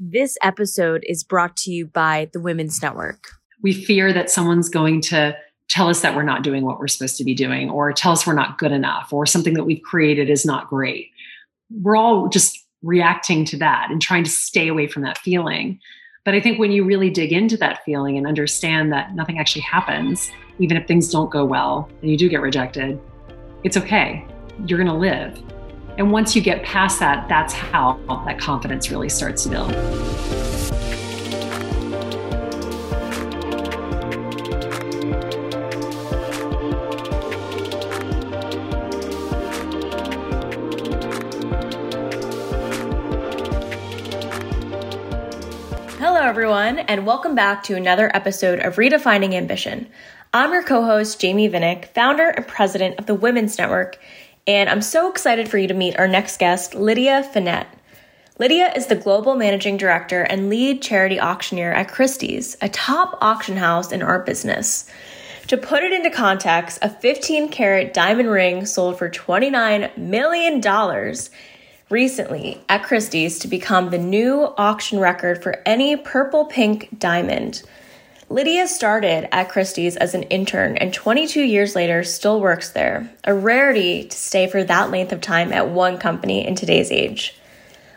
This episode is brought to you by the Women's Network. We fear that someone's going to tell us that we're not doing what we're supposed to be doing, or tell us we're not good enough, or something that we've created is not great. We're all just reacting to that and trying to stay away from that feeling. But I think when you really dig into that feeling and understand that nothing actually happens, even if things don't go well and you do get rejected, it's okay. You're going to live. And once you get past that, that's how that confidence really starts to build. Hello, everyone, and welcome back to another episode of Redefining Ambition. I'm your co host, Jamie Vinnick, founder and president of the Women's Network, and I'm so excited for you to meet our next guest, Lydia Fenet. Lydia is the global managing director and lead charity auctioneer at Christie's, a top auction house in our business. To put it into context, a 15 carat diamond ring sold for $29 million recently at Christie's to become the new auction record for any purple pink diamond. Lydia started at Christie's as an intern and 22 years later still works there, a rarity to stay for that length of time at one company in today's age.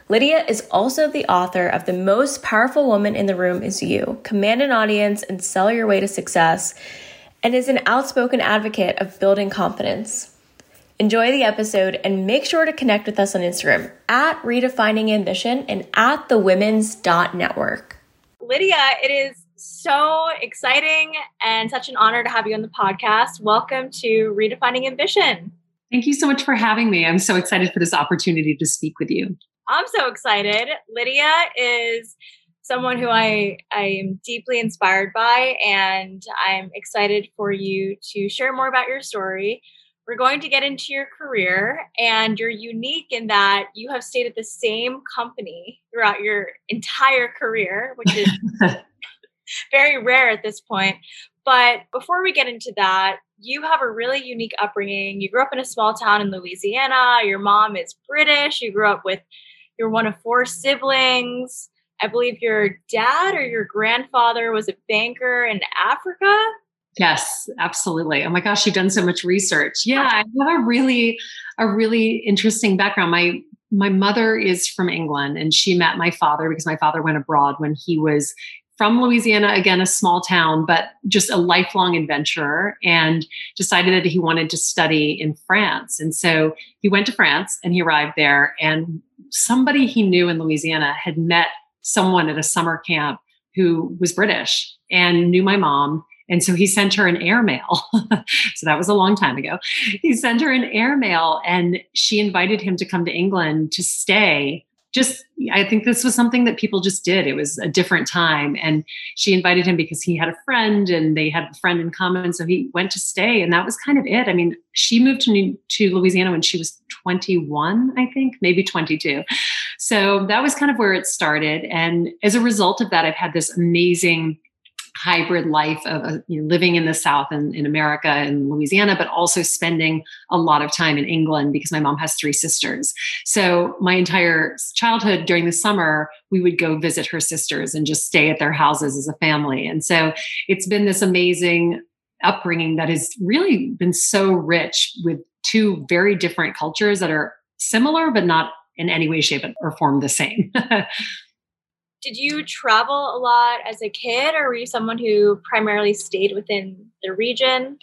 Lydia is also the author of The Most Powerful Woman in the Room Is You Command an Audience and Sell Your Way to Success, and is an outspoken advocate of building confidence. Enjoy the episode and make sure to connect with us on Instagram at Redefining Ambition and at the Women's Network. Lydia, it is so exciting and such an honor to have you on the podcast. Welcome to Redefining Ambition. Thank you so much for having me. I'm so excited for this opportunity to speak with you. I'm so excited. Lydia is someone who I, I am deeply inspired by, and I'm excited for you to share more about your story. We're going to get into your career, and you're unique in that you have stayed at the same company throughout your entire career, which is very rare at this point. But before we get into that, you have a really unique upbringing. You grew up in a small town in Louisiana. Your mom is British. You grew up with, you're one of four siblings. I believe your dad or your grandfather was a banker in Africa. Yes, absolutely. Oh my gosh, you've done so much research. Yeah, I have a really a really interesting background. My my mother is from England and she met my father because my father went abroad when he was from Louisiana, again, a small town, but just a lifelong adventurer and decided that he wanted to study in France. And so he went to France and he arrived there. And somebody he knew in Louisiana had met someone at a summer camp who was British and knew my mom and so he sent her an airmail. so that was a long time ago. He sent her an airmail and she invited him to come to England to stay. Just, I think this was something that people just did. It was a different time. And she invited him because he had a friend and they had a friend in common. So he went to stay. And that was kind of it. I mean, she moved to, New, to Louisiana when she was 21, I think, maybe 22. So that was kind of where it started. And as a result of that, I've had this amazing hybrid life of uh, you know, living in the South and in America and Louisiana, but also spending a lot of time in England because my mom has three sisters. So my entire childhood during the summer, we would go visit her sisters and just stay at their houses as a family. And so it's been this amazing upbringing that has really been so rich with two very different cultures that are similar, but not in any way, shape, or form the same. did you travel a lot as a kid or were you someone who primarily stayed within the region?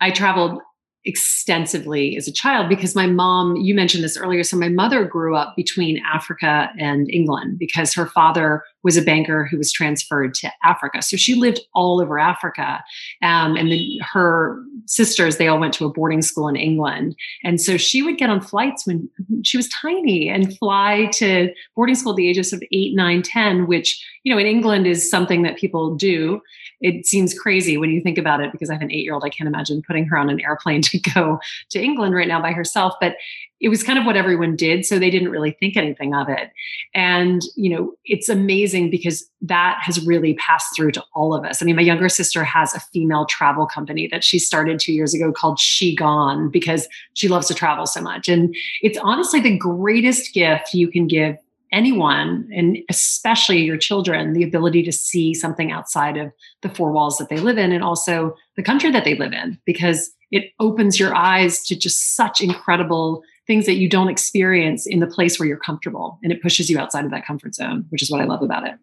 I traveled extensively as a child because my mom, you mentioned this earlier. So my mother grew up between Africa and England because her father was a banker who was transferred to Africa. So she lived all over Africa. Um, and her sisters, they all went to a boarding school in England. And so she would get on flights when she was tiny and fly to boarding school at the ages of eight, nine, 10, which, you know, in England is something that people do it seems crazy when you think about it because I have an eight year old. I can't imagine putting her on an airplane to go to England right now by herself. But it was kind of what everyone did. So they didn't really think anything of it. And, you know, it's amazing because that has really passed through to all of us. I mean, my younger sister has a female travel company that she started two years ago called She Gone because she loves to travel so much. And it's honestly the greatest gift you can give anyone and especially your children the ability to see something outside of the four walls that they live in and also the country that they live in because it opens your eyes to just such incredible things that you don't experience in the place where you're comfortable and it pushes you outside of that comfort zone which is what i love about it.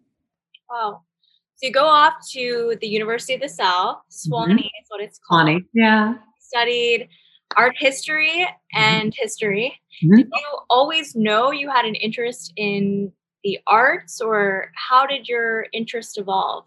Wow. So you go off to the university of the south. Sewanee mm-hmm. is what it's called. Sewanee, yeah. Studied art history and mm-hmm. history mm-hmm. did you always know you had an interest in the arts or how did your interest evolve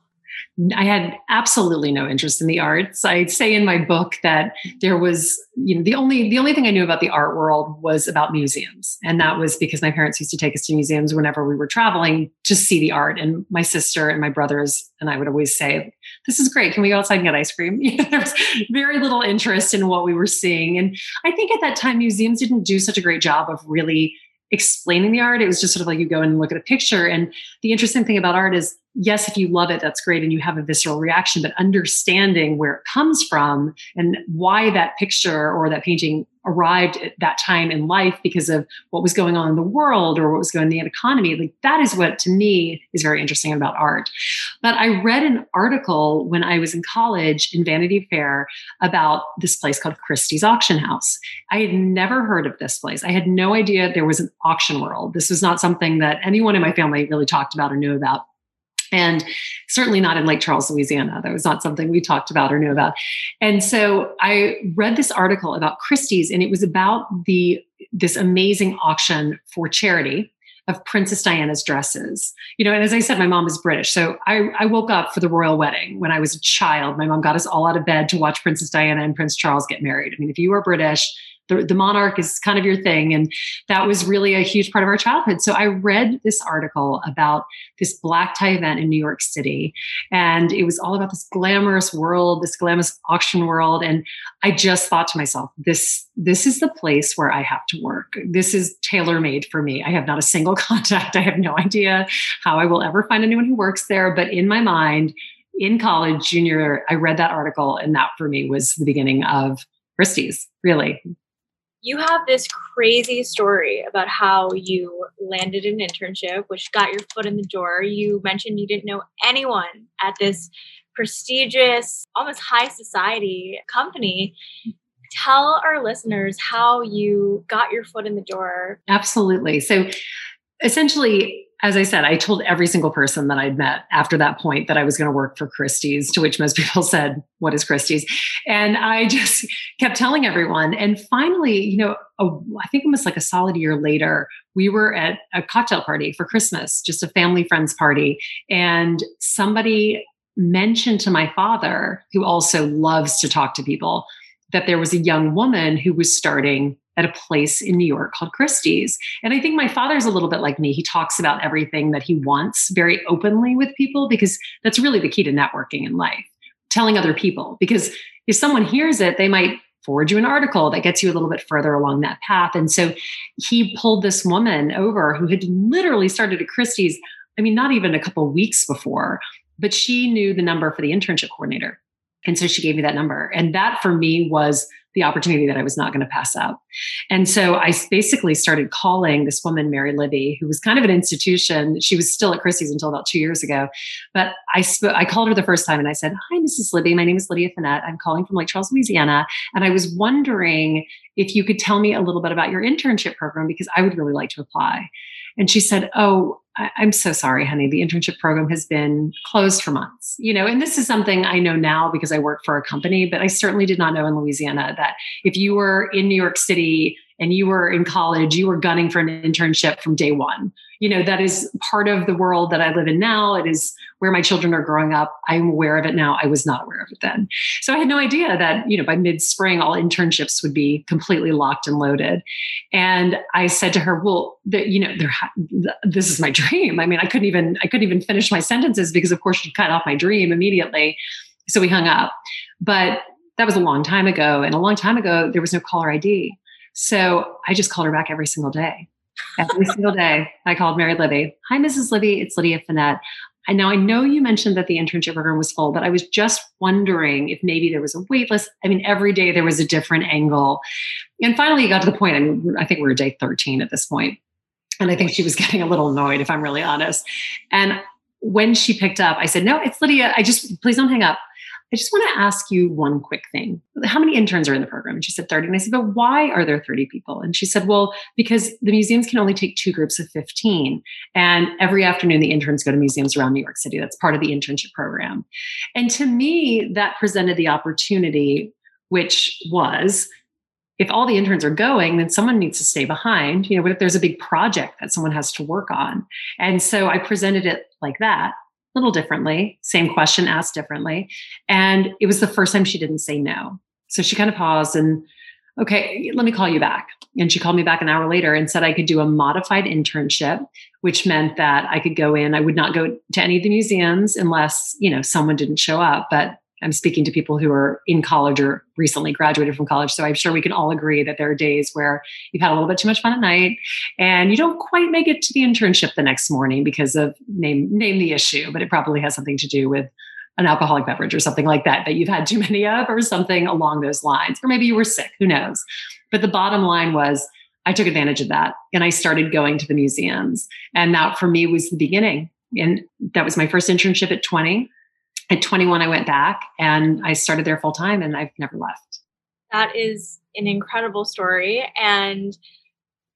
I had absolutely no interest in the arts. I say in my book that there was, you know, the only the only thing I knew about the art world was about museums, and that was because my parents used to take us to museums whenever we were traveling to see the art. And my sister and my brothers and I would always say, "This is great. Can we go outside and get ice cream?" there was very little interest in what we were seeing, and I think at that time museums didn't do such a great job of really explaining the art. It was just sort of like you go and look at a picture. And the interesting thing about art is yes, if you love it, that's great and you have a visceral reaction, but understanding where it comes from and why that picture or that painting arrived at that time in life because of what was going on in the world or what was going on in the economy, like that is what to me is very interesting about art. But I read an article when I was in college in Vanity Fair about this place called Christie's Auction House. I had never heard of this place. I had no idea there was an auction world. This was not something that anyone in my family really talked about or knew about and certainly not in Lake Charles, Louisiana. That was not something we talked about or knew about. And so I read this article about Christie's, and it was about the this amazing auction for charity of Princess Diana's dresses. You know, and as I said, my mom is British. So I, I, woke up for the royal wedding when I was a child. My mom got us all out of bed to watch Princess Diana and Prince Charles get married. I mean, if you were British, the, the monarch is kind of your thing. And that was really a huge part of our childhood. So I read this article about this black tie event in New York City. And it was all about this glamorous world, this glamorous auction world. And I just thought to myself, this, this is the place where I have to work. This is tailor made for me. I have not a single contact. I have no idea how I will ever find anyone who works there. But in my mind, in college, junior, I read that article, and that for me was the beginning of Christie's, really you have this crazy story about how you landed an internship, which got your foot in the door. You mentioned you didn't know anyone at this prestigious, almost high society company. Tell our listeners how you got your foot in the door. Absolutely. So, essentially, as I said, I told every single person that I'd met after that point that I was going to work for Christie's, to which most people said, What is Christie's? And I just kept telling everyone. And finally, you know, a, I think almost like a solid year later, we were at a cocktail party for Christmas, just a family friends party. And somebody mentioned to my father, who also loves to talk to people, that there was a young woman who was starting at a place in New York called Christie's. And I think my father's a little bit like me. He talks about everything that he wants very openly with people because that's really the key to networking in life, telling other people. Because if someone hears it, they might forward you an article that gets you a little bit further along that path. And so he pulled this woman over who had literally started at Christie's, I mean, not even a couple weeks before, but she knew the number for the internship coordinator. And so she gave me that number. And that for me was the opportunity that I was not going to pass up. And so I basically started calling this woman, Mary Libby, who was kind of an institution. She was still at Christie's until about two years ago. But I spoke, I called her the first time and I said, Hi, Mrs. Libby. My name is Lydia Fenet. I'm calling from Lake Charles, Louisiana. And I was wondering if you could tell me a little bit about your internship program because I would really like to apply. And she said, Oh, I, am so sorry, honey. The internship program has been closed for months. You know, and this is something I know now because I work for a company, but I certainly did not know in Louisiana that if you were in New York City and you were in college, you were gunning for an internship from day one. You know, that is part of the world that I live in now. It is where my children are growing up. I'm aware of it now. I was not aware of it then. So I had no idea that, you know, by mid spring, all internships would be completely locked and loaded. And I said to her, well, the, you know, this is my dream. I mean, I couldn't even, I couldn't even finish my sentences because of course she cut off my dream immediately. So we hung up. But that was a long time ago. And a long time ago, there was no caller ID. So I just called her back every single day. Every single day, I called Mary Libby. Hi, Mrs. Libby. It's Lydia Fenet. And now I know you mentioned that the internship program was full, but I was just wondering if maybe there was a wait list. I mean, every day there was a different angle. And finally, it got to the point, I mean, I think we were day 13 at this point. And I think she was getting a little annoyed, if I'm really honest. And when she picked up, I said, No, it's Lydia. I just, please don't hang up. I just want to ask you one quick thing. How many interns are in the program? And she said 30. And I said, but why are there 30 people? And she said, well, because the museums can only take two groups of 15. And every afternoon, the interns go to museums around New York City. That's part of the internship program. And to me, that presented the opportunity, which was if all the interns are going, then someone needs to stay behind. You know, what if there's a big project that someone has to work on? And so I presented it like that little differently, same question asked differently. And it was the first time she didn't say no. So she kind of paused and, okay, let me call you back. And she called me back an hour later and said I could do a modified internship, which meant that I could go in. I would not go to any of the museums unless, you know, someone didn't show up. But I'm speaking to people who are in college or recently graduated from college. So I'm sure we can all agree that there are days where you've had a little bit too much fun at night and you don't quite make it to the internship the next morning because of name name the issue, but it probably has something to do with an alcoholic beverage or something like that that you've had too many of or something along those lines. Or maybe you were sick, who knows. But the bottom line was I took advantage of that and I started going to the museums. And that for me was the beginning. And that was my first internship at 20 at 21 i went back and i started there full time and i've never left. That is an incredible story. And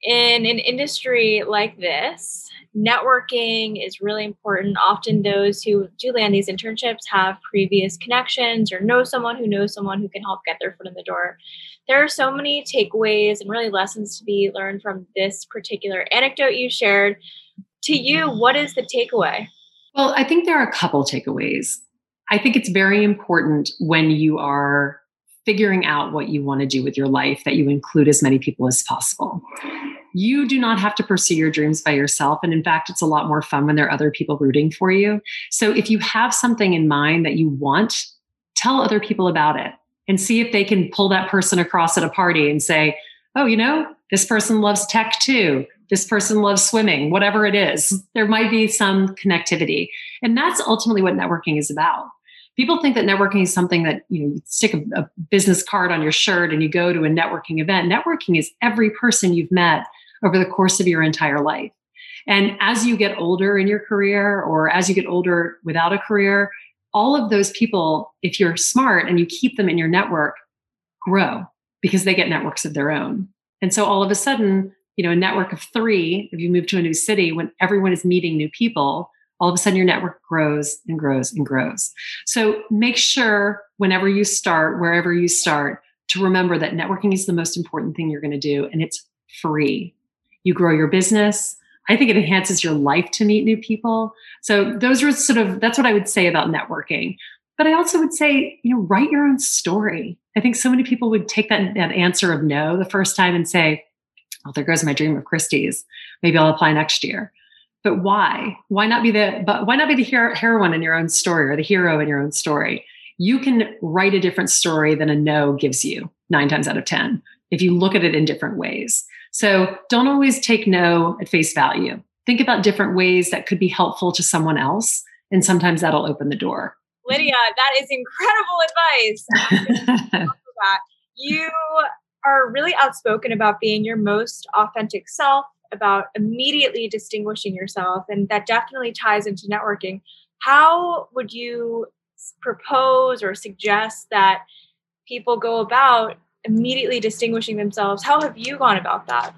in an industry like this networking is really important. Often those who do land these internships have previous connections or know someone who knows someone who can help get their foot in the door. There are so many takeaways and really lessons to be learned from this particular anecdote you shared. To you what is the takeaway? Well i think there are a couple takeaways I think it's very important when you are figuring out what you want to do with your life that you include as many people as possible. You do not have to pursue your dreams by yourself. And in fact, it's a lot more fun when there are other people rooting for you. So if you have something in mind that you want, tell other people about it and see if they can pull that person across at a party and say, oh, you know, this person loves tech too. This person loves swimming, whatever it is. There might be some connectivity. And that's ultimately what networking is about people think that networking is something that you know you stick a, a, business card on your shirt and you go to a networking event. Networking is every person you've met over the course of your entire life. And as you get older in your career or as you get older without a career all of those people if you're smart and you keep them in your network grow because they get networks of their own. And so all of a sudden you know a network of three if you move to a new city when everyone is meeting new people all of a sudden your network grows and grows and grows. So make sure whenever you start, wherever you start, to remember that networking is the most important thing you're going to do and it's free. You grow your business. I think it enhances your life to meet new people. So those are sort of that's what I would say about networking. But I also would say, you know, write your own story. I think so many people would take that, that answer of no the first time and say, well, there goes my dream of Christie's. Maybe I'll apply next year but why? Why not be the but why not be the hero, heroine in your own story or the hero in your own story? You can write a different story than a no gives you nine times out of ten if you look at it in different ways. So don't always take no at face value. Think about different ways that could be helpful to someone else and sometimes that'll open the door. Lydia that is incredible advice. You are really outspoken about being your most authentic self about immediately distinguishing yourself, and that definitely ties into networking. How would you propose or suggest that people go about immediately distinguishing themselves? How have you gone about that?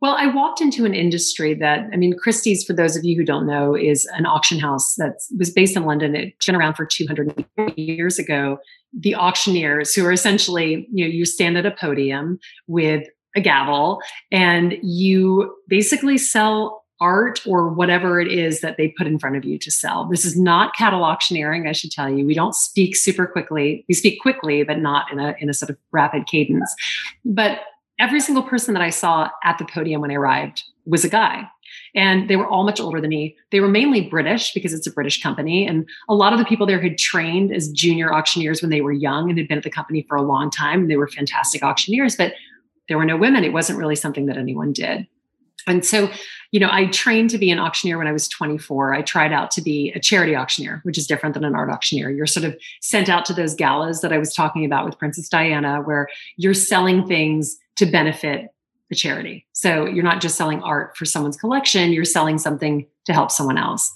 Well, I walked into an industry that, I mean, Christie's, for those of you who don't know, is an auction house that was based in London. It's been around for 200 years ago. The auctioneers, who are essentially, you know, you stand at a podium with a gavel and you basically sell art or whatever it is that they put in front of you to sell. This is not cattle auctioneering, I should tell you. We don't speak super quickly. We speak quickly, but not in a in a sort of rapid cadence. But every single person that I saw at the podium when I arrived was a guy. And they were all much older than me. They were mainly British because it's a British company. And a lot of the people there had trained as junior auctioneers when they were young and had been at the company for a long time. And they were fantastic auctioneers. But there were no women. It wasn't really something that anyone did. And so, you know, I trained to be an auctioneer when I was 24. I tried out to be a charity auctioneer, which is different than an art auctioneer. You're sort of sent out to those galas that I was talking about with Princess Diana, where you're selling things to benefit a charity. So you're not just selling art for someone's collection, you're selling something to help someone else.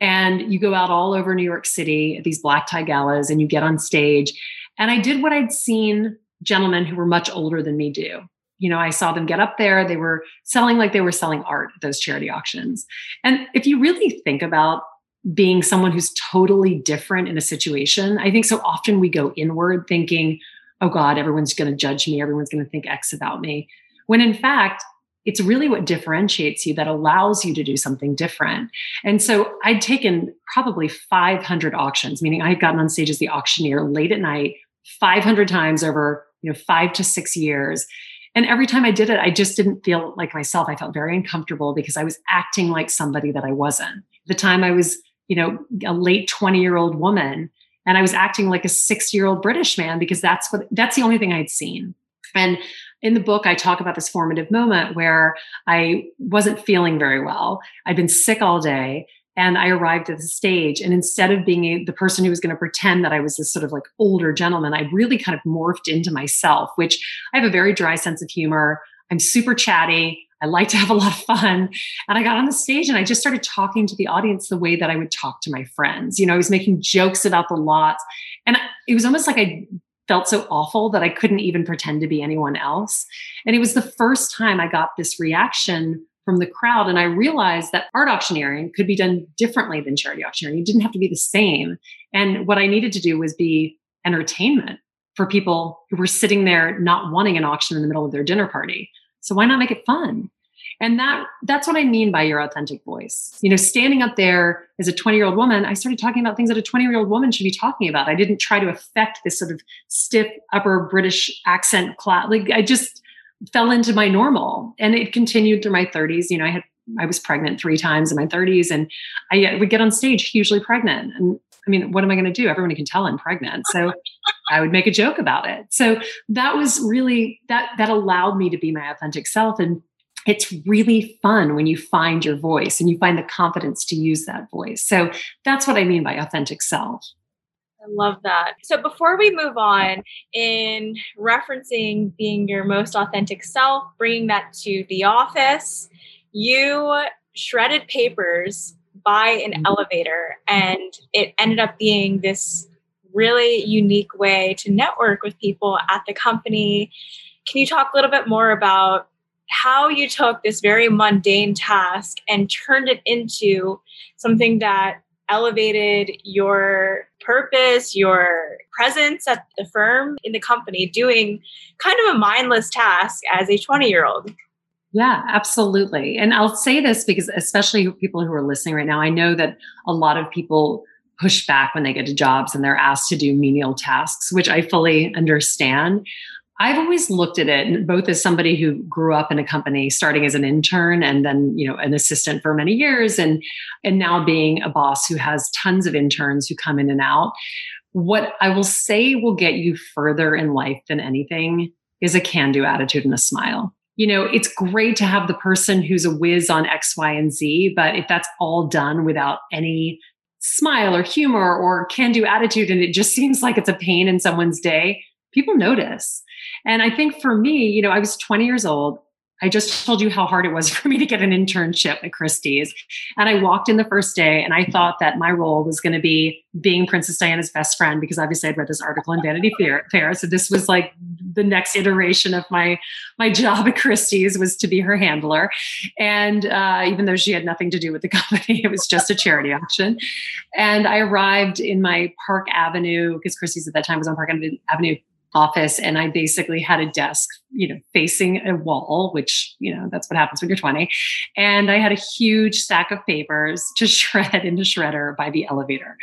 And you go out all over New York City at these black tie galas and you get on stage. And I did what I'd seen gentlemen who were much older than me do. You know, I saw them get up there, they were selling like they were selling art at those charity auctions. And if you really think about being someone who's totally different in a situation, I think so often we go inward thinking, oh God, everyone's going to judge me, everyone's going to think X about me. When in fact, it's really what differentiates you that allows you to do something different. And so I'd taken probably 500 auctions, meaning I had gotten on stage as the auctioneer late at night 500 times over, you know, 5 to 6 years. And every time I did it, I just didn't feel like myself. I felt very uncomfortable because I was acting like somebody that I wasn't. The time I was, you know, a late 20-year-old woman and I was acting like a 60-year-old British man because that's what that's the only thing I'd seen. And in the book, I talk about this formative moment where I wasn't feeling very well. I'd been sick all day. And I arrived at the stage. And instead of being a, the person who was going to pretend that I was this sort of like older gentleman, I really kind of morphed into myself, which I have a very dry sense of humor. I'm super chatty. I like to have a lot of fun. And I got on the stage and I just started talking to the audience the way that I would talk to my friends. You know, I was making jokes about the lots. And it was almost like I felt so awful that I couldn't even pretend to be anyone else. And it was the first time I got this reaction from the crowd. And I realized that art auctioneering could be done differently than charity auctioneering. It didn't have to be the same. And what I needed to do was be entertainment for people who were sitting there not wanting an auction in the middle of their dinner party. So why not make it fun? And that that's what I mean by your authentic voice. You know, standing up there as a 20-year-old woman, I started talking about things that a 20-year-old woman should be talking about. I didn't try to affect this sort of stiff upper British accent class. Like I just fell into my normal. And it continued through my 30s. You know, I had I was pregnant three times in my 30s and I uh, would get on stage hugely pregnant. And I mean, what am I going to do? Everyone can tell I'm pregnant. So I would make a joke about it. So that was really that that allowed me to be my authentic self and it's really fun when you find your voice and you find the confidence to use that voice. So that's what I mean by authentic self. I love that. So before we move on, in referencing being your most authentic self, bringing that to the office, you shredded papers by an mm-hmm. elevator, and it ended up being this really unique way to network with people at the company. Can you talk a little bit more about how you took this very mundane task and turned it into something that elevated your purpose, your presence at the firm, in the company, doing kind of a mindless task as a 20 year old. Yeah, absolutely. And I'll say this because, especially people who are listening right now, I know that a lot of people push back when they get to jobs and they're asked to do menial tasks, which I fully understand. I've always looked at it both as somebody who grew up in a company starting as an intern and then, you know, an assistant for many years and and now being a boss who has tons of interns who come in and out. What I will say will get you further in life than anything is a can-do attitude and a smile. You know, it's great to have the person who's a whiz on X, Y, and Z, but if that's all done without any smile or humor or can do attitude and it just seems like it's a pain in someone's day, people notice. And I think for me, you know, I was 20 years old. I just told you how hard it was for me to get an internship at Christie's. And I walked in the first day and I thought that my role was going to be being Princess Diana's best friend because obviously I'd read this article in Vanity Fair. So this was like the next iteration of my my job at Christie's was to be her handler. And uh, even though she had nothing to do with the company, it was just a charity auction. And I arrived in my Park Avenue because Christie's at that time was on Park Avenue office and I basically had a desk, you know, facing a wall, which, you know, that's what happens when you're 20. And I had a huge stack of papers to shred into shredder by the elevator.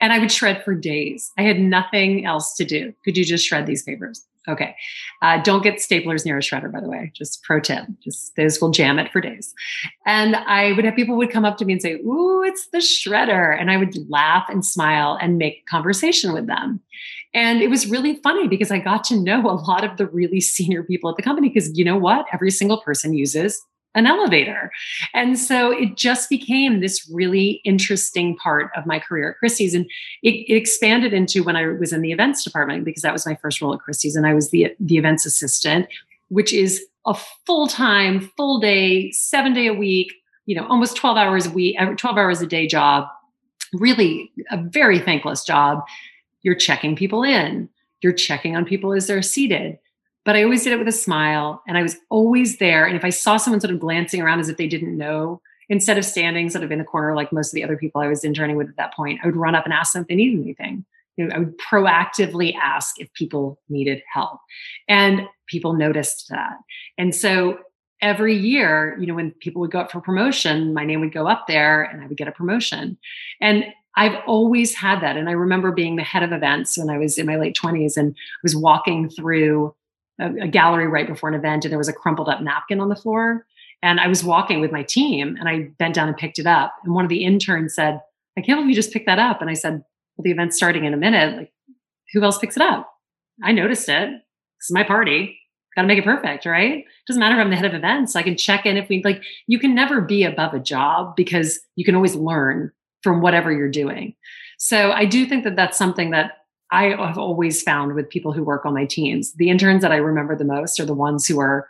And I would shred for days. I had nothing else to do. Could you just shred these papers? Okay. Uh, don't get staplers near a shredder, by the way. Just pro tip. Just those will jam it for days. And I would have people would come up to me and say, "Ooh, it's the shredder," and I would laugh and smile and make conversation with them. And it was really funny because I got to know a lot of the really senior people at the company because you know what? Every single person uses an elevator. And so it just became this really interesting part of my career at Christie's. And it, it, expanded into when I was in the events department because that was my first role at Christie's. And I was the, the events assistant. which is a full time, full day, seven day a week, you know, almost 12 hours a week, 12 hours a day job, really a very thankless job. You're checking people in, you're checking on people as they're seated. But I always did it with a smile and I was always there. And if I saw someone sort of glancing around as if they didn't know, instead of standing sort of in the corner like most of the other people I was interning with at that point, I would run up and ask them if they needed anything. You know, I would proactively ask if people needed help. And people noticed that. And so every year, you know, when people would go up for promotion, my name would go up there and I would get a promotion. And I've always had that. And I remember being the head of events when I was in my late 20s and I was walking through a, a gallery right before an event and there was a crumpled up napkin on the floor. And I was walking with my team and I bent down and picked it up. And one of the interns said, I can't believe you just picked that up. And I said, Well, the event's starting in a minute. Like, who else picks it up? I noticed it. This is my party. Got to make it perfect, right? Doesn't matter if I'm the head of events. I can check in if we like, you can never be above a job because you can always learn from whatever you're doing. So I do think that that's something that I have always found with people who work on my teams. The interns that I remember the most are the ones who are,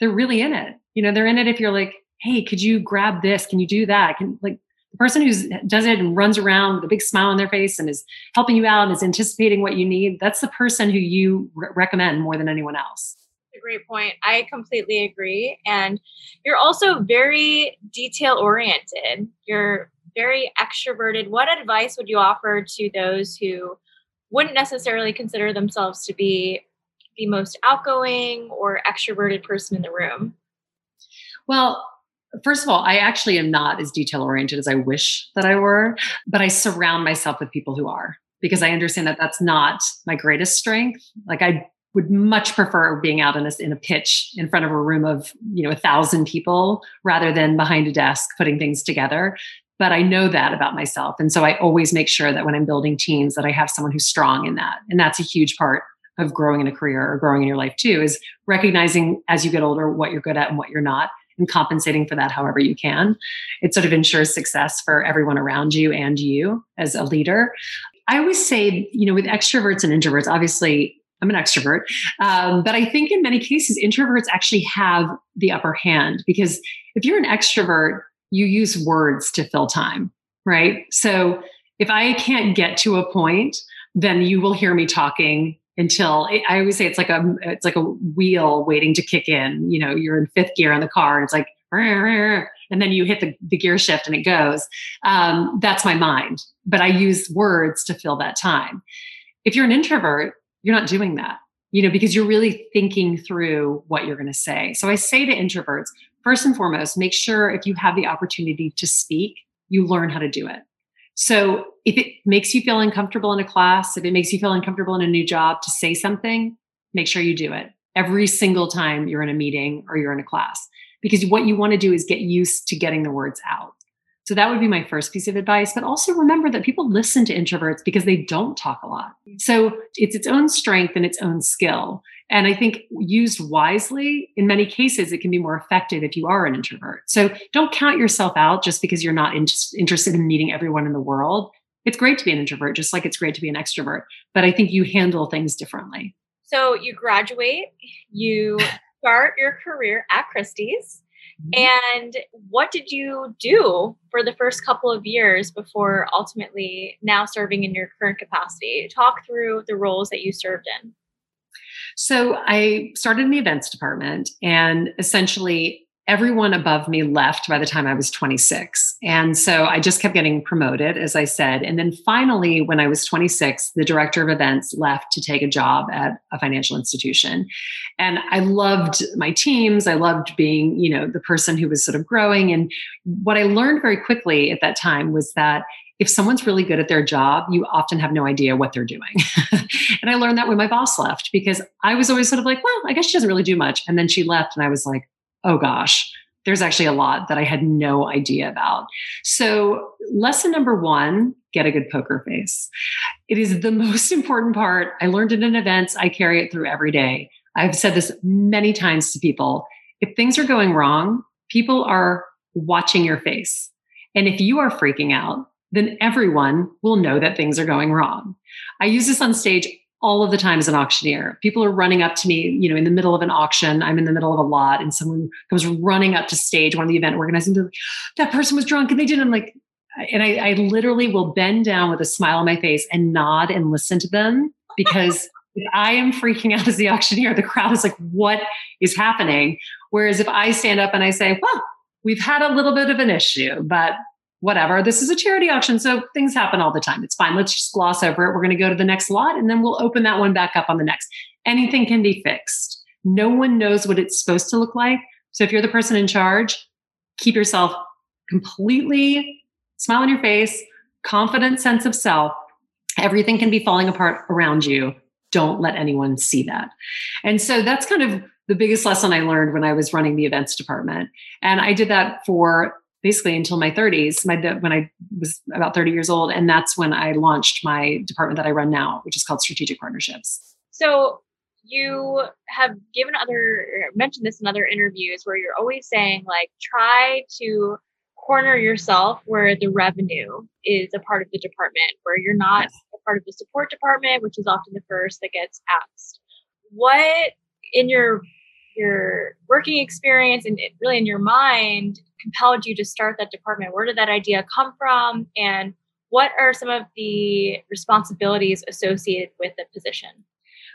they're really in it. You know, they're in it if you're like, hey, could you grab this? Can you do that? Can like the person who does it and runs around with a big smile on their face and is helping you out and is anticipating what you need, that's the person who you re- recommend more than anyone else a great point. I completely agree. And you're also very detail oriented. You're very extroverted. What advice would you offer to those who wouldn't necessarily consider themselves to be the most outgoing or extroverted person in the room? Well, first of all, I actually am not as detail oriented as I wish that I were, but I surround myself with people who are because I understand that that's not my greatest strength. Like I would much prefer being out in a, in a pitch in front of a room of you know a thousand people rather than behind a desk putting things together but i know that about myself. And so i always make sure that when i'm building teams that i have someone who's strong in that. And that's a huge part of growing in a career or growing in your life too is recognizing as you get older what you're good at and what you're not and compensating for that however you can. It sort of ensures success for everyone around you and you as a leader. I always say you know with extroverts and introverts obviously I'm an extrovert. Um, but I think in many cases, introverts actually have the upper hand because if you're an extrovert, you use words to fill time, right? So if I can't get to a point, then you will hear me talking until I always say it's like a it's like a wheel waiting to kick in. You know, you're in fifth gear on the car, and it's like, and then you hit the, the gear shift and it goes. Um, that's my mind, but I use words to fill that time. If you're an introvert, you're not doing that you know because you're really thinking through what you're going to say so i say to introverts first and foremost make sure if you have the opportunity to speak you learn how to do it. So if it makes you feel uncomfortable in a class if it makes you feel uncomfortable in a new job to say something make sure you do it. Every single time you're in a meeting or you're in a class. Because what you want to do is get used to getting the words out so that would be my first piece of advice. But also remember that people listen to introverts because they don't talk a lot. So it's its own strength and its own skill. And I think used wisely, in many cases, it can be more effective if you are an introvert. So don't count yourself out just because you're not in- interested in meeting everyone in the world. It's great to be an introvert, just like it's great to be an extrovert. But I think you handle things differently. So you graduate, you start your career at Christie's. Mm-hmm. And what did you do for the first couple of years before ultimately now serving in your current capacity? Talk through the roles that you served in. So I started in the events department and essentially everyone above me left by the time I was 26. And so I just kept getting promoted, as I said. And then finally, when I was 26, the director of events left to take a job at a financial institution. And I loved my teams. I loved being, you know, the person who was sort of growing. And what I learned very quickly at that time was that if someone's really good at their job, you often have no idea what they're doing. and I learned that when my boss left because I was always sort of like, well, I guess she doesn't really do much. And then she left and I was like, oh gosh, there's actually a lot that I had no idea about. So, lesson number one get a good poker face. It is the most important part. I learned it in events, I carry it through every day. I've said this many times to people. If things are going wrong, people are watching your face. And if you are freaking out, then everyone will know that things are going wrong. I use this on stage all of the time as an auctioneer. People are running up to me, you know, in the middle of an auction. I'm in the middle of a lot, and someone comes running up to stage, one of the event organizers, that person was drunk and they didn't. I'm like, and I, I literally will bend down with a smile on my face and nod and listen to them because if I am freaking out as the auctioneer, the crowd is like, what is happening? Whereas if I stand up and I say, well, we've had a little bit of an issue, but whatever. This is a charity auction, so things happen all the time. It's fine. Let's just gloss over it. We're going to go to the next lot and then we'll open that one back up on the next. Anything can be fixed. No one knows what it's supposed to look like. So if you're the person in charge, keep yourself completely smile on your face, confident sense of self. Everything can be falling apart around you. Don't let anyone see that. And so that's kind of the biggest lesson I learned when I was running the events department. And I did that for basically until my 30s, my when I was about 30 years old, and that's when I launched my department that I run now, which is called Strategic Partnerships. So you have given other mentioned this in other interviews where you're always saying like try to corner yourself where the revenue is a part of the department where you're not a part of the support department which is often the first that gets asked what in your your working experience and it, really in your mind compelled you to start that department? Where did that idea come from? And what are some of the responsibilities associated with the position?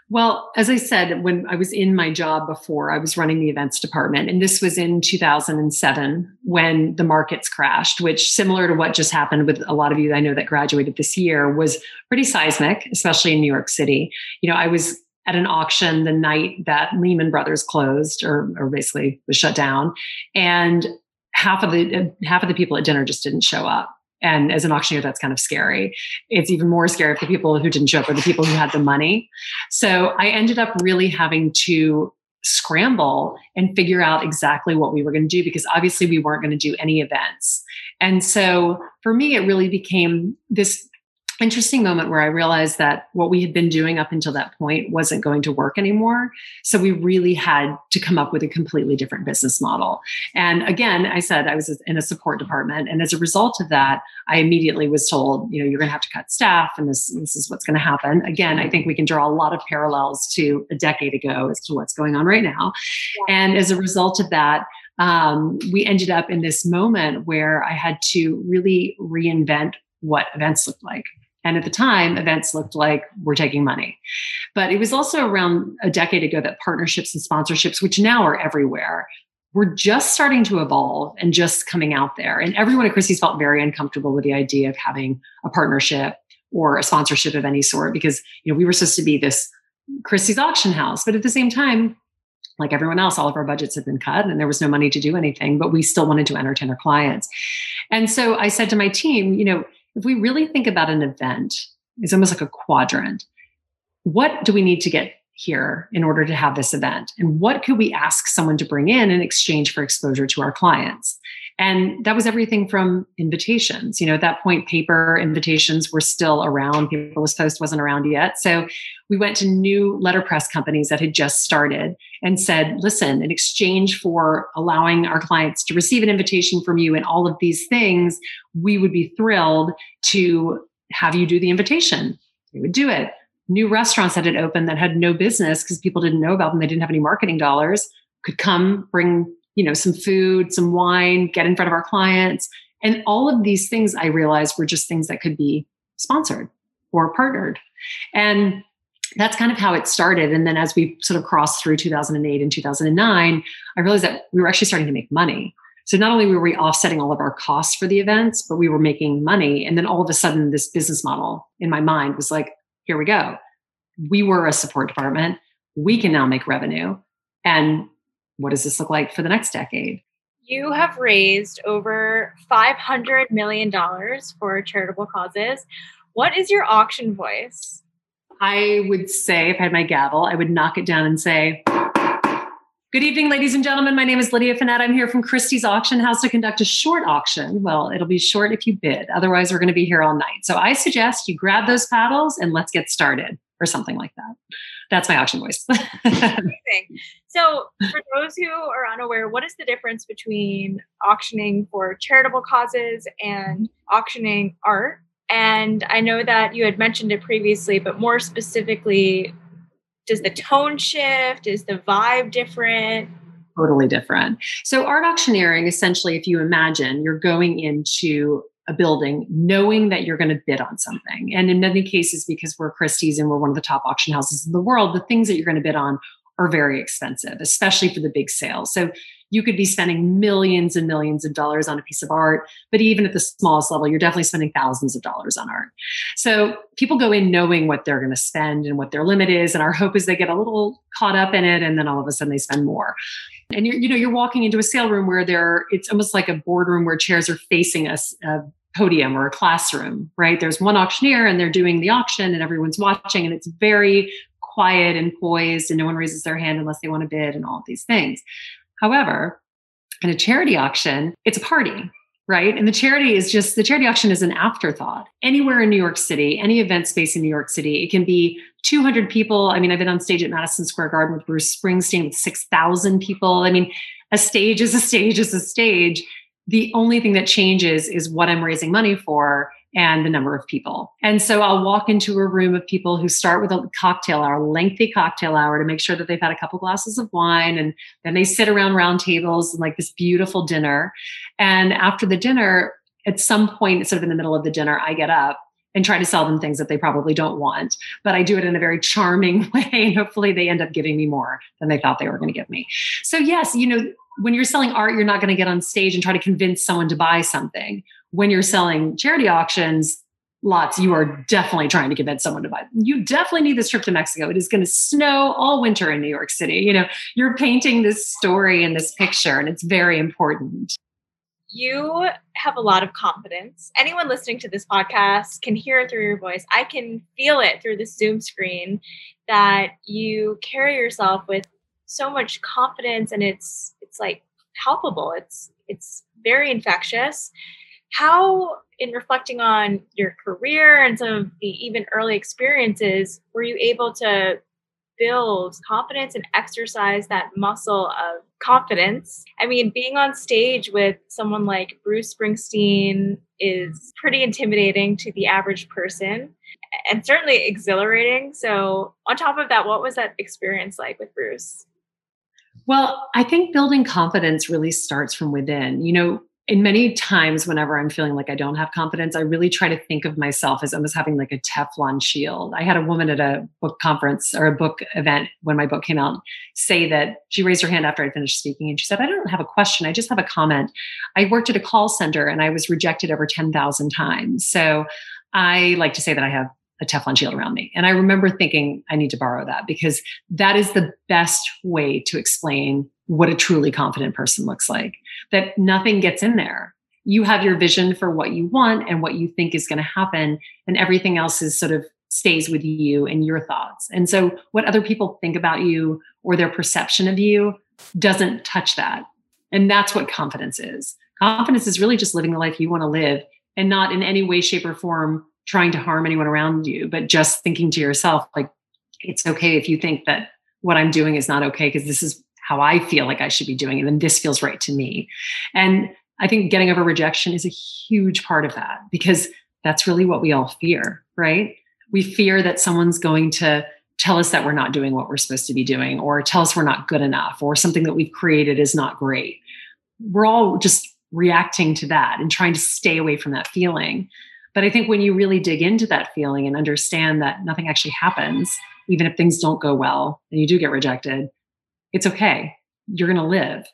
Well, as I said, when I was in my job before, I was running the events department. And this was in 2007 when the markets crashed, which, similar to what just happened with a lot of you that I know that graduated this year, was pretty seismic, especially in New York City. You know, I was at an auction the night that Lehman Brothers closed or, or basically was shut down. And half of the half of the people at dinner just didn't show up. And as an auctioneer, that's kind of scary. It's even more scary if the people who didn't show up are the people who had the money. So I ended up really having to scramble and figure out exactly what we were going to do because obviously we weren't going to do any events. And so for me, it really became this interesting moment where I realized that what we had been doing up until that point wasn't going to work anymore. So we really had to come up with a completely different business model. And again, I said I was in a support department. And as a result of that, I immediately was told, you know, you're going to have to cut staff and this, this is what's going to happen. Again, I think we can draw a lot of parallels to a decade ago as to what's going on right now. Yeah. And as a result of that, um, we ended up in this moment where I had to really reinvent what events looked like. And at the time, events looked like we're taking money. But it was also around a decade ago that partnerships and sponsorships, which now are everywhere, were just starting to evolve and just coming out there. And everyone at Christie's felt very uncomfortable with the idea of having a partnership or a sponsorship of any sort because you know we were supposed to be this Christie's auction house, but at the same time, like everyone else, all of our budgets had been cut and there was no money to do anything, but we still wanted to entertain our clients. And so I said to my team, you know, if we really think about an event, it's almost like a quadrant. What do we need to get here in order to have this event? And what could we ask someone to bring in in exchange for exposure to our clients? And that was everything from invitations. You know, at that point, paper invitations were still around. Paperless Post wasn't around yet. So we went to new letterpress companies that had just started and said, listen, in exchange for allowing our clients to receive an invitation from you and all of these things, we would be thrilled to have you do the invitation. They would do it. New restaurants that had opened that had no business because people didn't know about them, they didn't have any marketing dollars, could come bring you know, some food, some wine, get in front of our clients. And all of these things I realized were just things that could be sponsored or partnered. And that's kind of how it started. And then as we sort of crossed through 2008 and 2009, I realized that we were actually starting to make money. So not only were we offsetting all of our costs for the events, but we were making money. And then all of a sudden, this business model in my mind was like, here we go. We were a support department. We can now make revenue. And what does this look like for the next decade? You have raised over $500 million for charitable causes. What is your auction voice? I would say, if I had my gavel, I would knock it down and say, Good evening, ladies and gentlemen. My name is Lydia Fenet. I'm here from Christie's Auction House to conduct a short auction. Well, it'll be short if you bid. Otherwise, we're going to be here all night. So I suggest you grab those paddles and let's get started, or something like that. That's my auction voice. so, for those who are unaware, what is the difference between auctioning for charitable causes and auctioning art? And I know that you had mentioned it previously, but more specifically, does the tone shift? Is the vibe different? Totally different. So, art auctioneering essentially, if you imagine you're going into a building knowing that you're going to bid on something. And in many cases, because we're Christie's and we're one of the top auction houses in the world, the things that you're going to bid on are very expensive, especially for the big sales. So you could be spending millions and millions of dollars on a piece of art, but even at the smallest level, you're definitely spending thousands of dollars on art. So people go in knowing what they're going to spend and what their limit is. And our hope is they get a little caught up in it and then all of a sudden they spend more. And you're, you know, you're walking into a sale room where there, it's almost like a boardroom where chairs are facing us, a podium or a classroom, right? There's one auctioneer and they're doing the auction and everyone's watching and it's very quiet and poised and no one raises their hand unless they want to bid and all of these things. However, in a charity auction, it's a party, right? And the charity is just the charity auction is an afterthought. Anywhere in New York City, any event space in New York City, it can be 200 people. I mean, I've been on stage at Madison Square Garden with Bruce Springsteen with 6,000 people. I mean, a stage is a stage is a stage. The only thing that changes is what I'm raising money for and the number of people. And so I'll walk into a room of people who start with a cocktail hour, lengthy cocktail hour to make sure that they've had a couple glasses of wine and then they sit around round tables and like this beautiful dinner. And after the dinner, at some point, sort of in the middle of the dinner, I get up and try to sell them things that they probably don't want. But I do it in a very charming way. And hopefully they end up giving me more than they thought they were going to give me. So, yes, you know, when you're selling art, you're not going to get on stage and try to convince someone to buy something when you're selling charity auctions lots, you are definitely trying to convince someone to buy. You definitely need this trip to Mexico. It is going to snow all winter in New York City. You know, you're painting this story and this picture, and it's very important. You have a lot of confidence. Anyone listening to this podcast can hear it through your voice. I can feel it through the Zoom screen that you carry yourself with so much confidence and it's it's like palpable. It's it's very infectious how in reflecting on your career and some of the even early experiences were you able to build confidence and exercise that muscle of confidence? I mean being on stage with someone like bruce springsteen is pretty intimidating to the average person and certainly exhilarating. So on top of that what was that experience like with bruce? Well, I think building confidence really starts from within. You know, in many times whenever i'm feeling like i don't have confidence i really try to think of myself as almost having like a teflon shield. I had a woman at a book conference or a book event when my book came out say that she raised her hand after i finished speaking and she said i don't have a question. I just have a comment. I worked at a call center and i was rejected over 10000 times. So i like to say that i have a Teflon shield around me. And I remember thinking, I need to borrow that because that is the best way to explain what a truly confident person looks like, that nothing gets in there. You have your vision for what you want and what you think is going to happen, and everything else is sort of stays with you and your thoughts. And so, what other people think about you or their perception of you doesn't touch that. And that's what confidence is. Confidence is really just living the life you want to live and not in any way, shape, or form trying to harm anyone around you, but just thinking to yourself, like, it's okay if you think that what I'm doing is not okay because this is how I feel like I should be doing it. And this feels right to me. And I think getting over rejection is a huge part of that because that's really what we all fear, right? We fear that someone's going to tell us that we're not doing what we're supposed to be doing or tell us we're not good enough or something that we've created is not great. We're all just reacting to that and trying to stay away from that feeling. But I think when you really dig into that feeling and understand that nothing actually happens, even if things don't go well and you do get rejected, it's okay. You're going to live.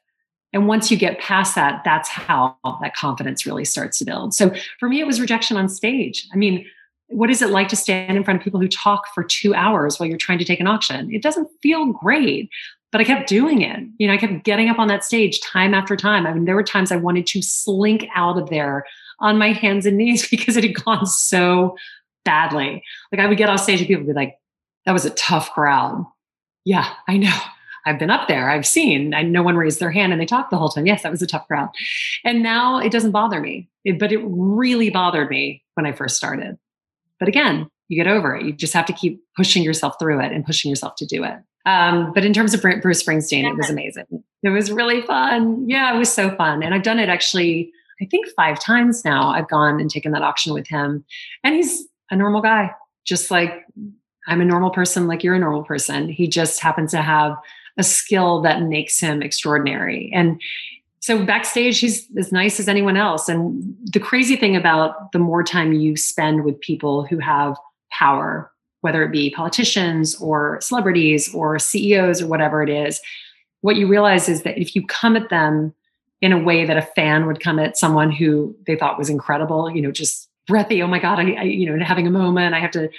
And once you get past that, that's how that confidence really starts to build. So for me, it was rejection on stage. I mean, what is it like to stand in front of people who talk for two hours while you're trying to take an auction? It doesn't feel great, but I kept doing it. You know, I kept getting up on that stage time after time. I mean, there were times I wanted to slink out of there on my hands and knees because it had gone so badly. Like I would get off stage and people would be like, that was a tough crowd. Yeah, I know. I've been up there, I've seen, and no one raised their hand and they talked the whole time. Yes, that was a tough crowd. And now it doesn't bother me, it, but it really bothered me when I first started. But again, you get over it. You just have to keep pushing yourself through it and pushing yourself to do it. Um, but in terms of Bruce Springsteen, it was amazing. It was really fun. Yeah, it was so fun. And I've done it actually I think five times now I've gone and taken that auction with him. And he's a normal guy, just like I'm a normal person, like you're a normal person. He just happens to have a skill that makes him extraordinary. And so backstage, he's as nice as anyone else. And the crazy thing about the more time you spend with people who have power, whether it be politicians or celebrities or CEOs or whatever it is, what you realize is that if you come at them in a way that a fan would come at someone who they thought was incredible, you know, just breathy, oh my God, I, I you know, having a moment, I have to,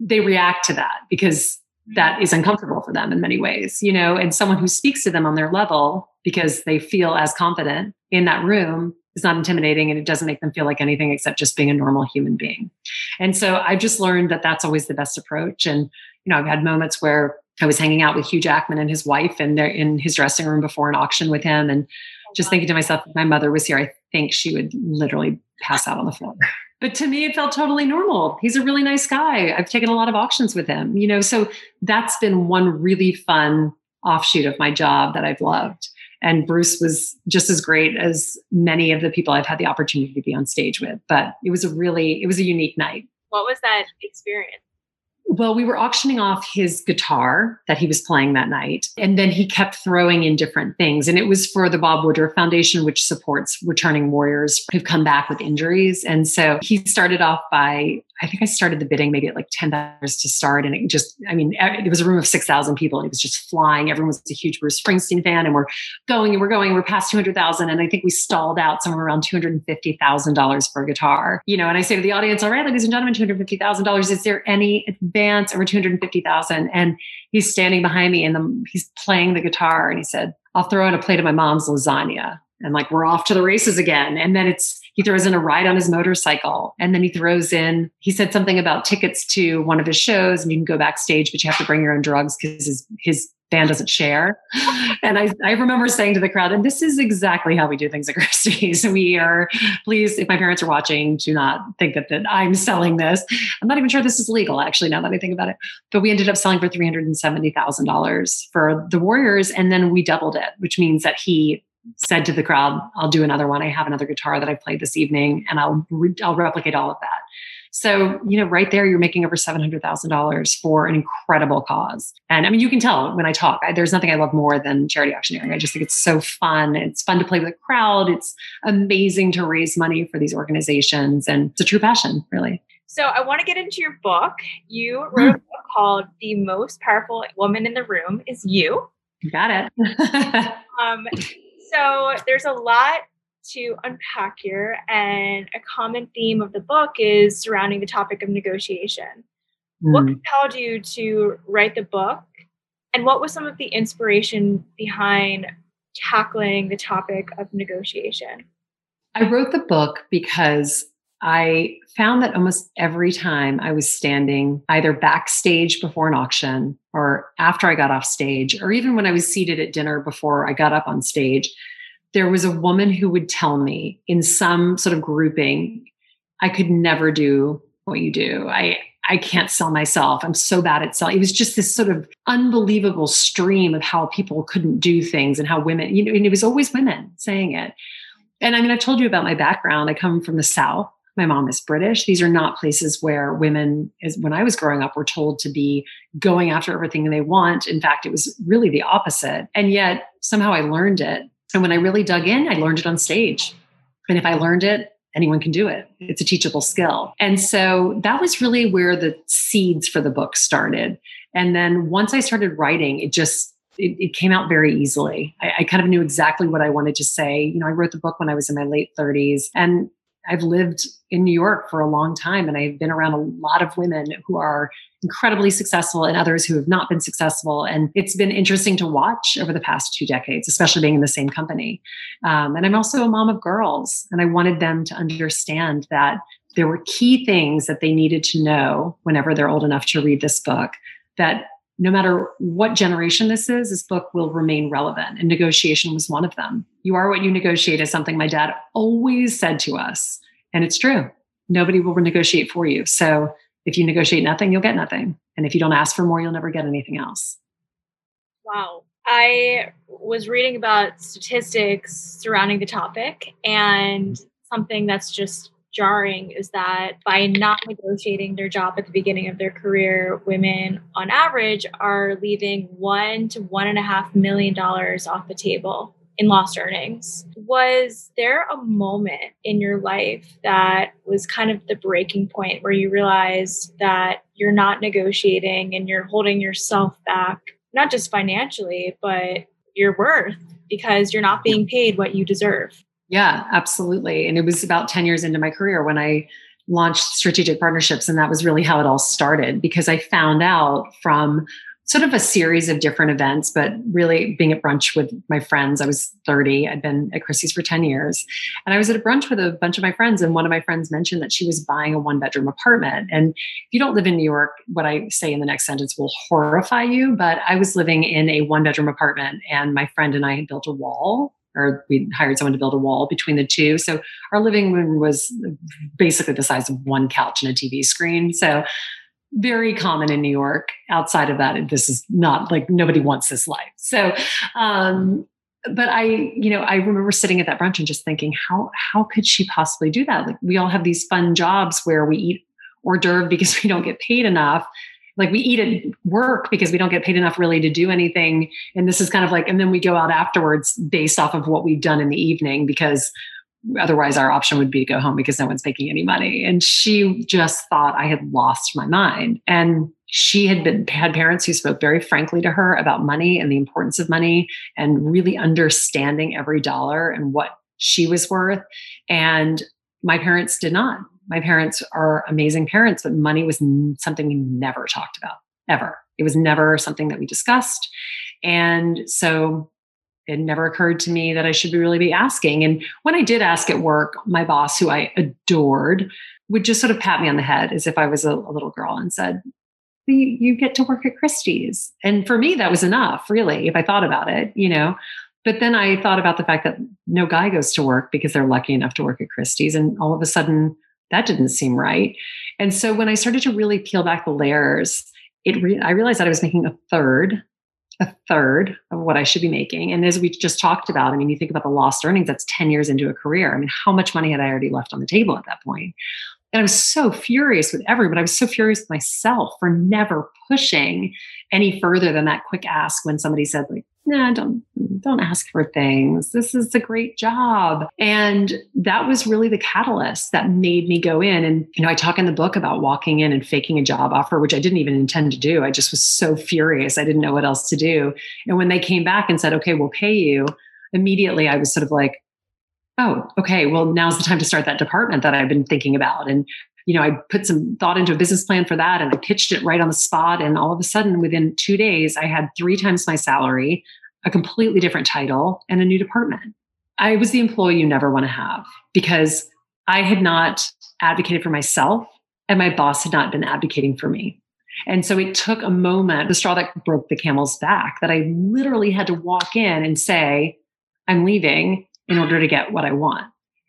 they react to that because that is uncomfortable for them in many ways, you know, and someone who speaks to them on their level because they feel as confident in that room is not intimidating and it doesn't make them feel like anything except just being a normal human being. And so I've just learned that that's always the best approach. And, you know, I've had moments where I was hanging out with Hugh Jackman and his wife and they're in his dressing room before an auction with him. And just thinking to myself, if my mother was here, I think she would literally pass out on the floor. But to me, it felt totally normal. He's a really nice guy. I've taken a lot of auctions with him, you know, so that's been one really fun offshoot of my job that I've loved. And Bruce was just as great as many of the people I've had the opportunity to be on stage with. But it was a really, it was a unique night. What was that experience? Well, we were auctioning off his guitar that he was playing that night. And then he kept throwing in different things. And it was for the Bob Woodruff Foundation, which supports returning warriors who've come back with injuries. And so he started off by I think I started the bidding maybe at like ten dollars to start, and it just, I mean, it was a room of six thousand people, and it was just flying. Everyone was a huge Bruce Springsteen fan, and we're going and we're going. We're past two hundred thousand, and I think we stalled out somewhere around two hundred and fifty thousand dollars for a guitar. You know, and I say to the audience, "All right, ladies and gentlemen, two hundred fifty thousand dollars. Is there any advance over two hundred fifty thousand? And he's standing behind me, and the, he's playing the guitar, and he said, "I'll throw in a plate of my mom's lasagna." And like we're off to the races again. And then it's he throws in a ride on his motorcycle and then he throws in he said something about tickets to one of his shows and you can go backstage but you have to bring your own drugs because his his band doesn't share. And I, I remember saying to the crowd and this is exactly how we do things at christie's. We are please if my parents are watching do not think that, that i'm selling this. I'm not even sure this is legal actually now that i think about it. But we ended up selling for $370000 for the warriors and then we doubled it which means that he said to the crowd, I'll do another one. I have another guitar that I played this evening and I'll, re- I'll replicate all of that. So, you know, right there, you're making over $700,000 for an incredible cause. And I mean, you can tell when I talk, I, there's nothing I love more than charity auctioneering. I just think it's so fun. It's fun to play with a crowd. It's amazing to raise money for these organizations. And it's a true passion, really. So, I want to get into your book. You wrote a book called The Most Powerful Woman in the Room is You. Got it. um, so there's a lot to unpack here, and a common theme of the book is surrounding the topic of negotiation. Mm. What compelled you to write the book, and what was some of the inspiration behind tackling the topic of negotiation? I wrote the book because I found that almost every time I was standing either backstage before an auction or after I got off stage, or even when I was seated at dinner before I got up on stage, there was a woman who would tell me in some sort of grouping, I could never do what you do. I, I can't sell myself. I'm so bad at selling. It was just this sort of unbelievable stream of how people couldn't do things and how women, you know, and it was always women saying it. And I mean, I told you about my background. I come from the South. My mom is British. These are not places where women, as when I was growing up, were told to be going after everything they want. In fact, it was really the opposite. And yet somehow I learned it. And when I really dug in, I learned it on stage. And if I learned it, anyone can do it. It's a teachable skill. And so that was really where the seeds for the book started. And then once I started writing, it just it, it came out very easily. I, I, kind of knew exactly what I wanted to say. You know, I wrote the book when I was in my late 30s, and I've lived in New York for a long time and I've been around a lot of women who are incredibly successful and others who have not been successful. And it's been interesting to watch over the past two decades, especially being in the same company. Um, and I'm also a mom of girls, and I wanted them to understand that there were key things that they needed to know whenever they're old enough to read this book that no matter what generation this is, this book will remain relevant. And negotiation was one of them. You are what you negotiate is something my dad always said to us. And it's true. Nobody will negotiate for you. So if you negotiate nothing, you'll get nothing. And if you don't ask for more, you'll never get anything else. Wow. I was reading about statistics surrounding the topic, and something that's just jarring is that by not negotiating their job at the beginning of their career, women on average are leaving one to one and a half million dollars off the table in lost earnings. Was there a moment in your life that was kind of the breaking point where you realized that you're not negotiating and you're holding yourself back, not just financially, but your worth because you're not being paid what you deserve? Yeah, absolutely. And it was about 10 years into my career when I launched strategic partnerships. And that was really how it all started because I found out from sort of a series of different events, but really being at brunch with my friends. I was 30. I'd been at Christie's for 10 years. And I was at a brunch with a bunch of my friends. And one of my friends mentioned that she was buying a one bedroom apartment. And if you don't live in New York, what I say in the next sentence will horrify you. But I was living in a one bedroom apartment and my friend and I had built a wall or we hired someone to build a wall between the two. So our living room was basically the size of one couch and a TV screen. So very common in New York. Outside of that, this is not like nobody wants this life. So, um, but I, you know, I remember sitting at that brunch and just thinking, how how could she possibly do that? Like we all have these fun jobs where we eat hors d'oeuvre because we don't get paid enough like we eat at work because we don't get paid enough really to do anything. And this is kind of like and then we go out afterwards based off of what we've done in the evening because otherwise our option would be to go home because no one's making any money. And she just thought i had lost my mind. And she had been had parents who spoke very frankly to her about money and the importance of money and really understanding every dollar and what she was worth. And my parents did not my parents are amazing parents, but money was something we never talked about ever. It was never something that we discussed. And so it never occurred to me that I should be really be asking. And when I did ask at work, my boss, who I adored, would just sort of pat me on the head as if I was a, a little girl and said, you get to work at Christie's. And for me, that was enough, really, if I thought about it, you know. But then I thought about the fact that no guy goes to work because they're lucky enough to work at Christie's. And all of a sudden, that didn't seem right. And so when I started to really peel back the layers, it re- I realized that I was making a third, a third of what I should be making. And as we just talked about, I mean, you think about the lost earnings, that's 10 years into a career. I mean, how much money had I already left on the table at that point? And I was so furious with everyone. But I was so furious with myself for never pushing any further than that quick ask when somebody said, like, nah, don't don't ask for things. This is a great job. And that was really the catalyst that made me go in. And, you know, I talk in the book about walking in and faking a job offer, which I didn't even intend to do. I just was so furious. I didn't know what else to do. And when they came back and said, okay, we'll pay you, immediately I was sort of like, oh, okay, well, now's the time to start that department that I've been thinking about. And you know, I put some thought into a business plan for that and I pitched it right on the spot. And all of a sudden, within two days, I had three times my salary, a completely different title, and a new department. I was the employee you never want to have because I had not advocated for myself and my boss had not been advocating for me. And so it took a moment, the straw that broke the camel's back, that I literally had to walk in and say, I'm leaving in order to get what I want.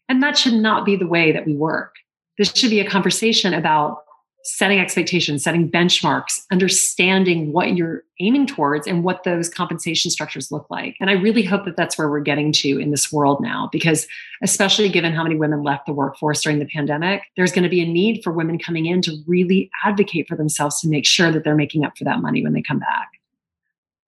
And that should not be the way that we work. This should be a conversation about setting expectations, setting benchmarks, understanding what you're aiming towards and what those compensation structures look like. And I really hope that that's where we're getting to in this world now, because especially given how many women left the workforce during the pandemic, there's going to be a need for women coming in to really advocate for themselves to make sure that they're making up for that money when they come back.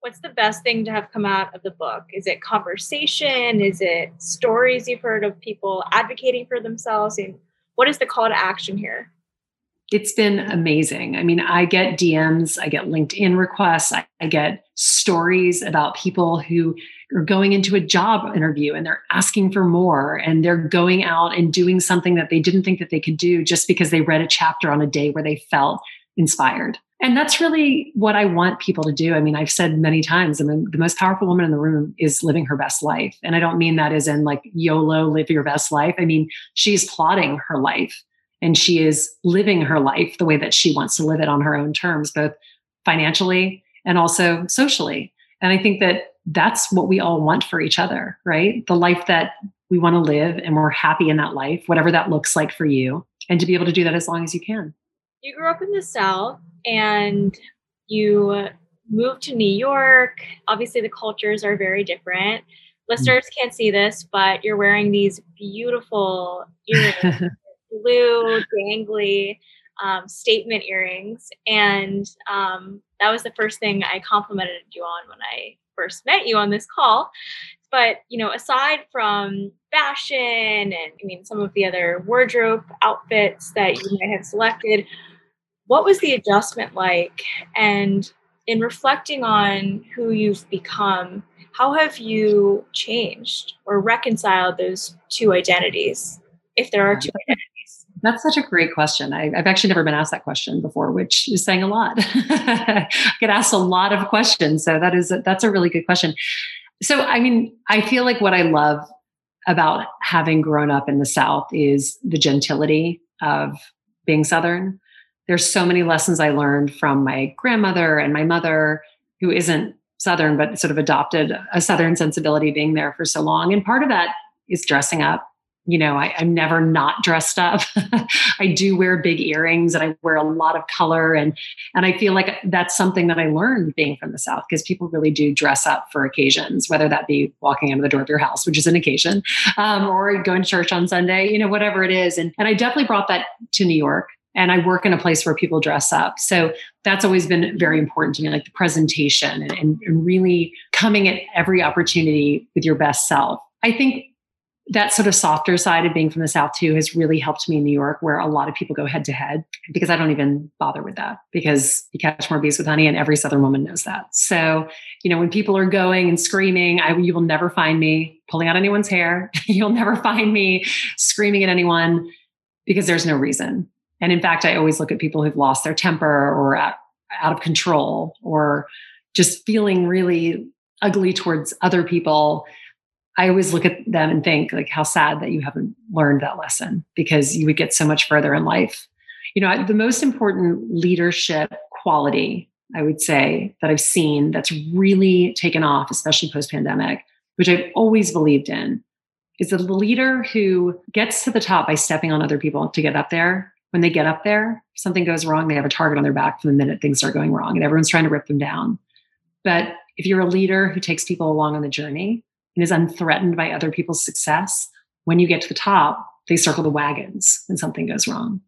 What's the best thing to have come out of the book? Is it conversation? Is it stories you've heard of people advocating for themselves? And what is the call to action here? It's been amazing. I mean, I get DMs, I get LinkedIn requests, I, I get stories about people who are going into a job interview and they're asking for more and they're going out and doing something that they didn't think that they could do just because they read a chapter on a day where they felt inspired. And that's really what I want people to do. I mean, I've said many times, I mean, the most powerful woman in the room is living her best life. And I don't mean that as in like YOLO, live your best life. I mean, she's plotting her life and she is living her life the way that she wants to live it on her own terms, both financially and also socially. And I think that that's what we all want for each other, right? The life that we want to live and we're happy in that life, whatever that looks like for you, and to be able to do that as long as you can. You grew up in the South and you moved to New York. Obviously, the cultures are very different. Listeners can't see this, but you're wearing these beautiful earrings, blue, dangly um, statement earrings. And um, that was the first thing I complimented you on when I first met you on this call. But, you know, aside from fashion and I mean, some of the other wardrobe outfits that you might have selected, what was the adjustment like? And in reflecting on who you've become, how have you changed or reconciled those two identities, if there are two identities? That's such a great question. I, have actually never been asked that question before, which is saying a lot. I get asked a lot of questions, so that is a, that's a really good question. So, I mean, I feel like what I love about having grown up in the South is the gentility of being Southern. There's so many lessons I learned from my grandmother and my mother, who isn't Southern, but sort of adopted a Southern sensibility being there for so long. And part of that is dressing up you know, I, am never not dressed up. I do wear big earrings and I wear a lot of color and and I feel like that's something that I learned being from the South because people really do dress up for occasions, whether that be walking into the door of your house, which is an occasion, um, or going to church on Sunday, you know, whatever it is. And and I definitely brought that to New York. And I work in a place where people dress up. So that's always been very important to me, like the presentation and, and, really coming at every opportunity with your best self. I think that sort of softer side of being from the South too has really helped me in New York, where a lot of people go head to head because I don't even bother with that because you catch more bees with honey, and every Southern woman knows that. So, you know, when people are going and screaming, I, you will never find me pulling out anyone's hair. You'll never find me screaming at anyone because there's no reason. And in fact, I always look at people who've lost their temper or out, out of control or just feeling really ugly towards other people I always look at them and think like how sad that you haven't learned that lesson because you would get so much further in life. You know, the most important leadership quality I would say that I've seen that's really taken off, especially post pandemic, which I've always believed in, is that the leader who gets to the top by stepping on other people to get up there. When they get up there, something goes wrong, they have a target on their back from the minute things start going wrong, and everyone's trying to rip them down. But if you're a leader who takes people along on the journey, and is unthreatened by other people's success, when you get to the top, they circle the wagons when something goes wrong.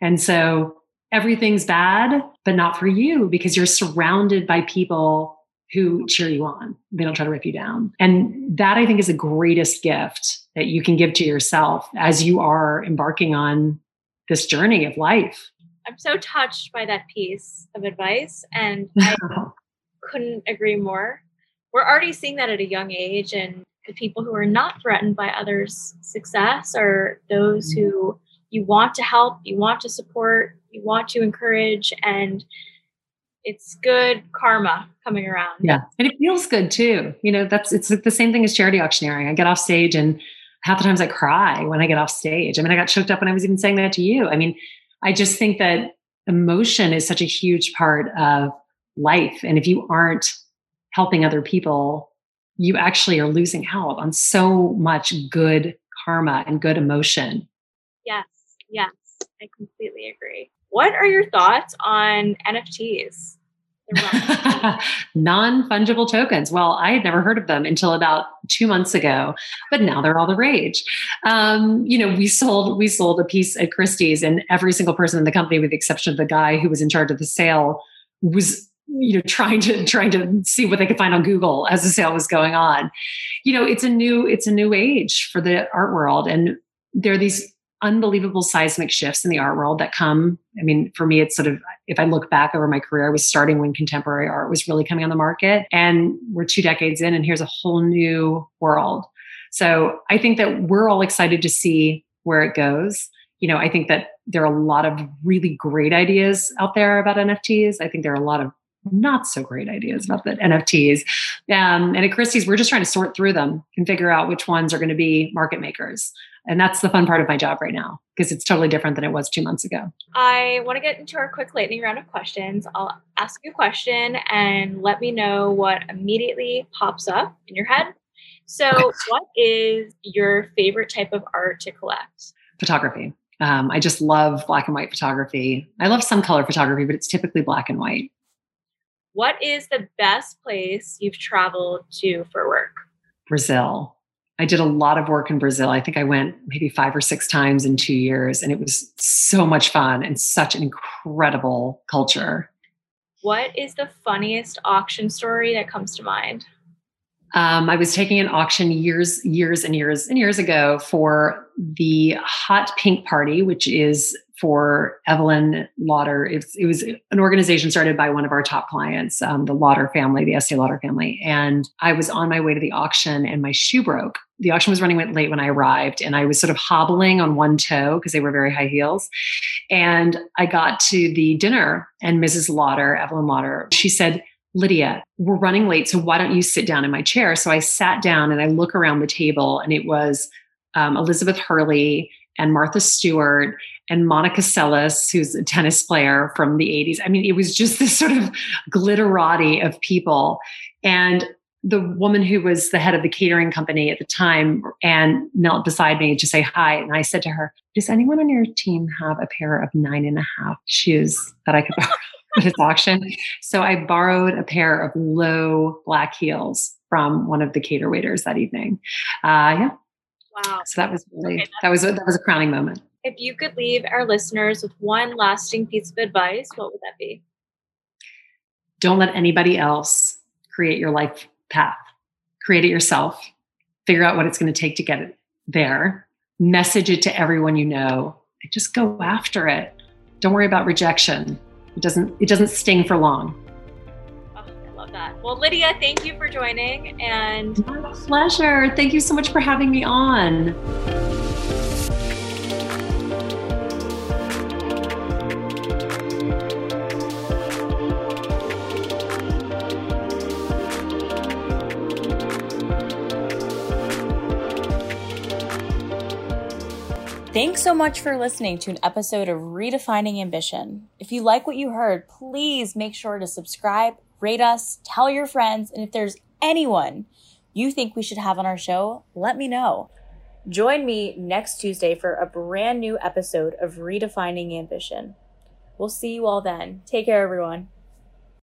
And so everything's bad, but not for you because you're surrounded by people who cheer you on. They don't try to rip you down. And that I think is the greatest gift that you can give to yourself as you are embarking on this journey of life. I'm so touched by that piece of advice and I couldn't agree more. We're already seeing that at a young age and the people who are not threatened by others success are those who you want to help you want to support you want to encourage and it's good karma coming around. Yeah and it feels good too. You know that's it's the same thing as charity auctioneering. I get off stage and half the times i cry when i get off stage i mean i got choked up when i was even saying that to you i mean i just think that emotion is such a huge part of life and if you aren't helping other people, you actually are losing out on so much good karma and good emotion. Yes, yes, I completely agree. What are your thoughts on NFTs? non fungible tokens. Well, I had never heard of them until about two months ago, but now they're all the rage. Um, you know, we sold we sold a piece at Christie's, and every single person in the company, with the exception of the guy who was in charge of the sale, was you know trying to trying to see what they could find on google as the sale was going on you know it's a new it's a new age for the art world and there are these unbelievable seismic shifts in the art world that come i mean for me it's sort of if i look back over my career i was starting when contemporary art was really coming on the market and we're two decades in and here's a whole new world. So i think that we're all excited to see where it goes. You know i think that there are a lot of really great ideas out there about nfts i think there are a lot of not so great ideas about the NFTs. Um, and at Christie's, we're just trying to sort through them and figure out which ones are going to be market makers. And that's the fun part of my job right now because it's totally different than it was two months ago. I want to get into our quick lightning round of questions. I'll ask you a question and let me know what immediately pops up in your head. So, what is your favorite type of art to collect? Photography. Um, I just love black and white photography. I love some color photography, but it's typically black and white. What is the best place you've traveled to for work? Brazil. I did a lot of work in Brazil. I think I went maybe five or six times in two years, and it was so much fun and such an incredible culture. What is the funniest auction story that comes to mind? Um, I was taking an auction years, years and years and years ago for the Hot Pink Party, which is for Evelyn Lauder. It, it was an organization started by one of our top clients, um, the Lauder family, the Estee Lauder family. And I was on my way to the auction and my shoe broke. The auction was running late when I arrived, and I was sort of hobbling on one toe because they were very high heels. And I got to the dinner, and Mrs. Lauder, Evelyn Lauder, she said, Lydia, we're running late, so why don't you sit down in my chair? So I sat down and I look around the table, and it was um, Elizabeth Hurley and Martha Stewart and Monica Seles, who's a tennis player from the 80s. I mean, it was just this sort of glitterati of people. And the woman who was the head of the catering company at the time and knelt beside me to say hi. And I said to her, Does anyone on your team have a pair of nine and a half shoes that I could borrow at this auction? So I borrowed a pair of low black heels from one of the cater waiters that evening. Uh, yeah. Wow. So that was really, okay, that was, that was a crowning moment. If you could leave our listeners with one lasting piece of advice, what would that be? Don't let anybody else create your life path. Create it yourself. Figure out what it's going to take to get it there. Message it to everyone you know. And just go after it. Don't worry about rejection. It doesn't it doesn't sting for long. Oh, I love that. Well, Lydia, thank you for joining and My pleasure. Thank you so much for having me on. Thanks so much for listening to an episode of Redefining Ambition. If you like what you heard, please make sure to subscribe, rate us, tell your friends, and if there's anyone you think we should have on our show, let me know. Join me next Tuesday for a brand new episode of Redefining Ambition. We'll see you all then. Take care, everyone.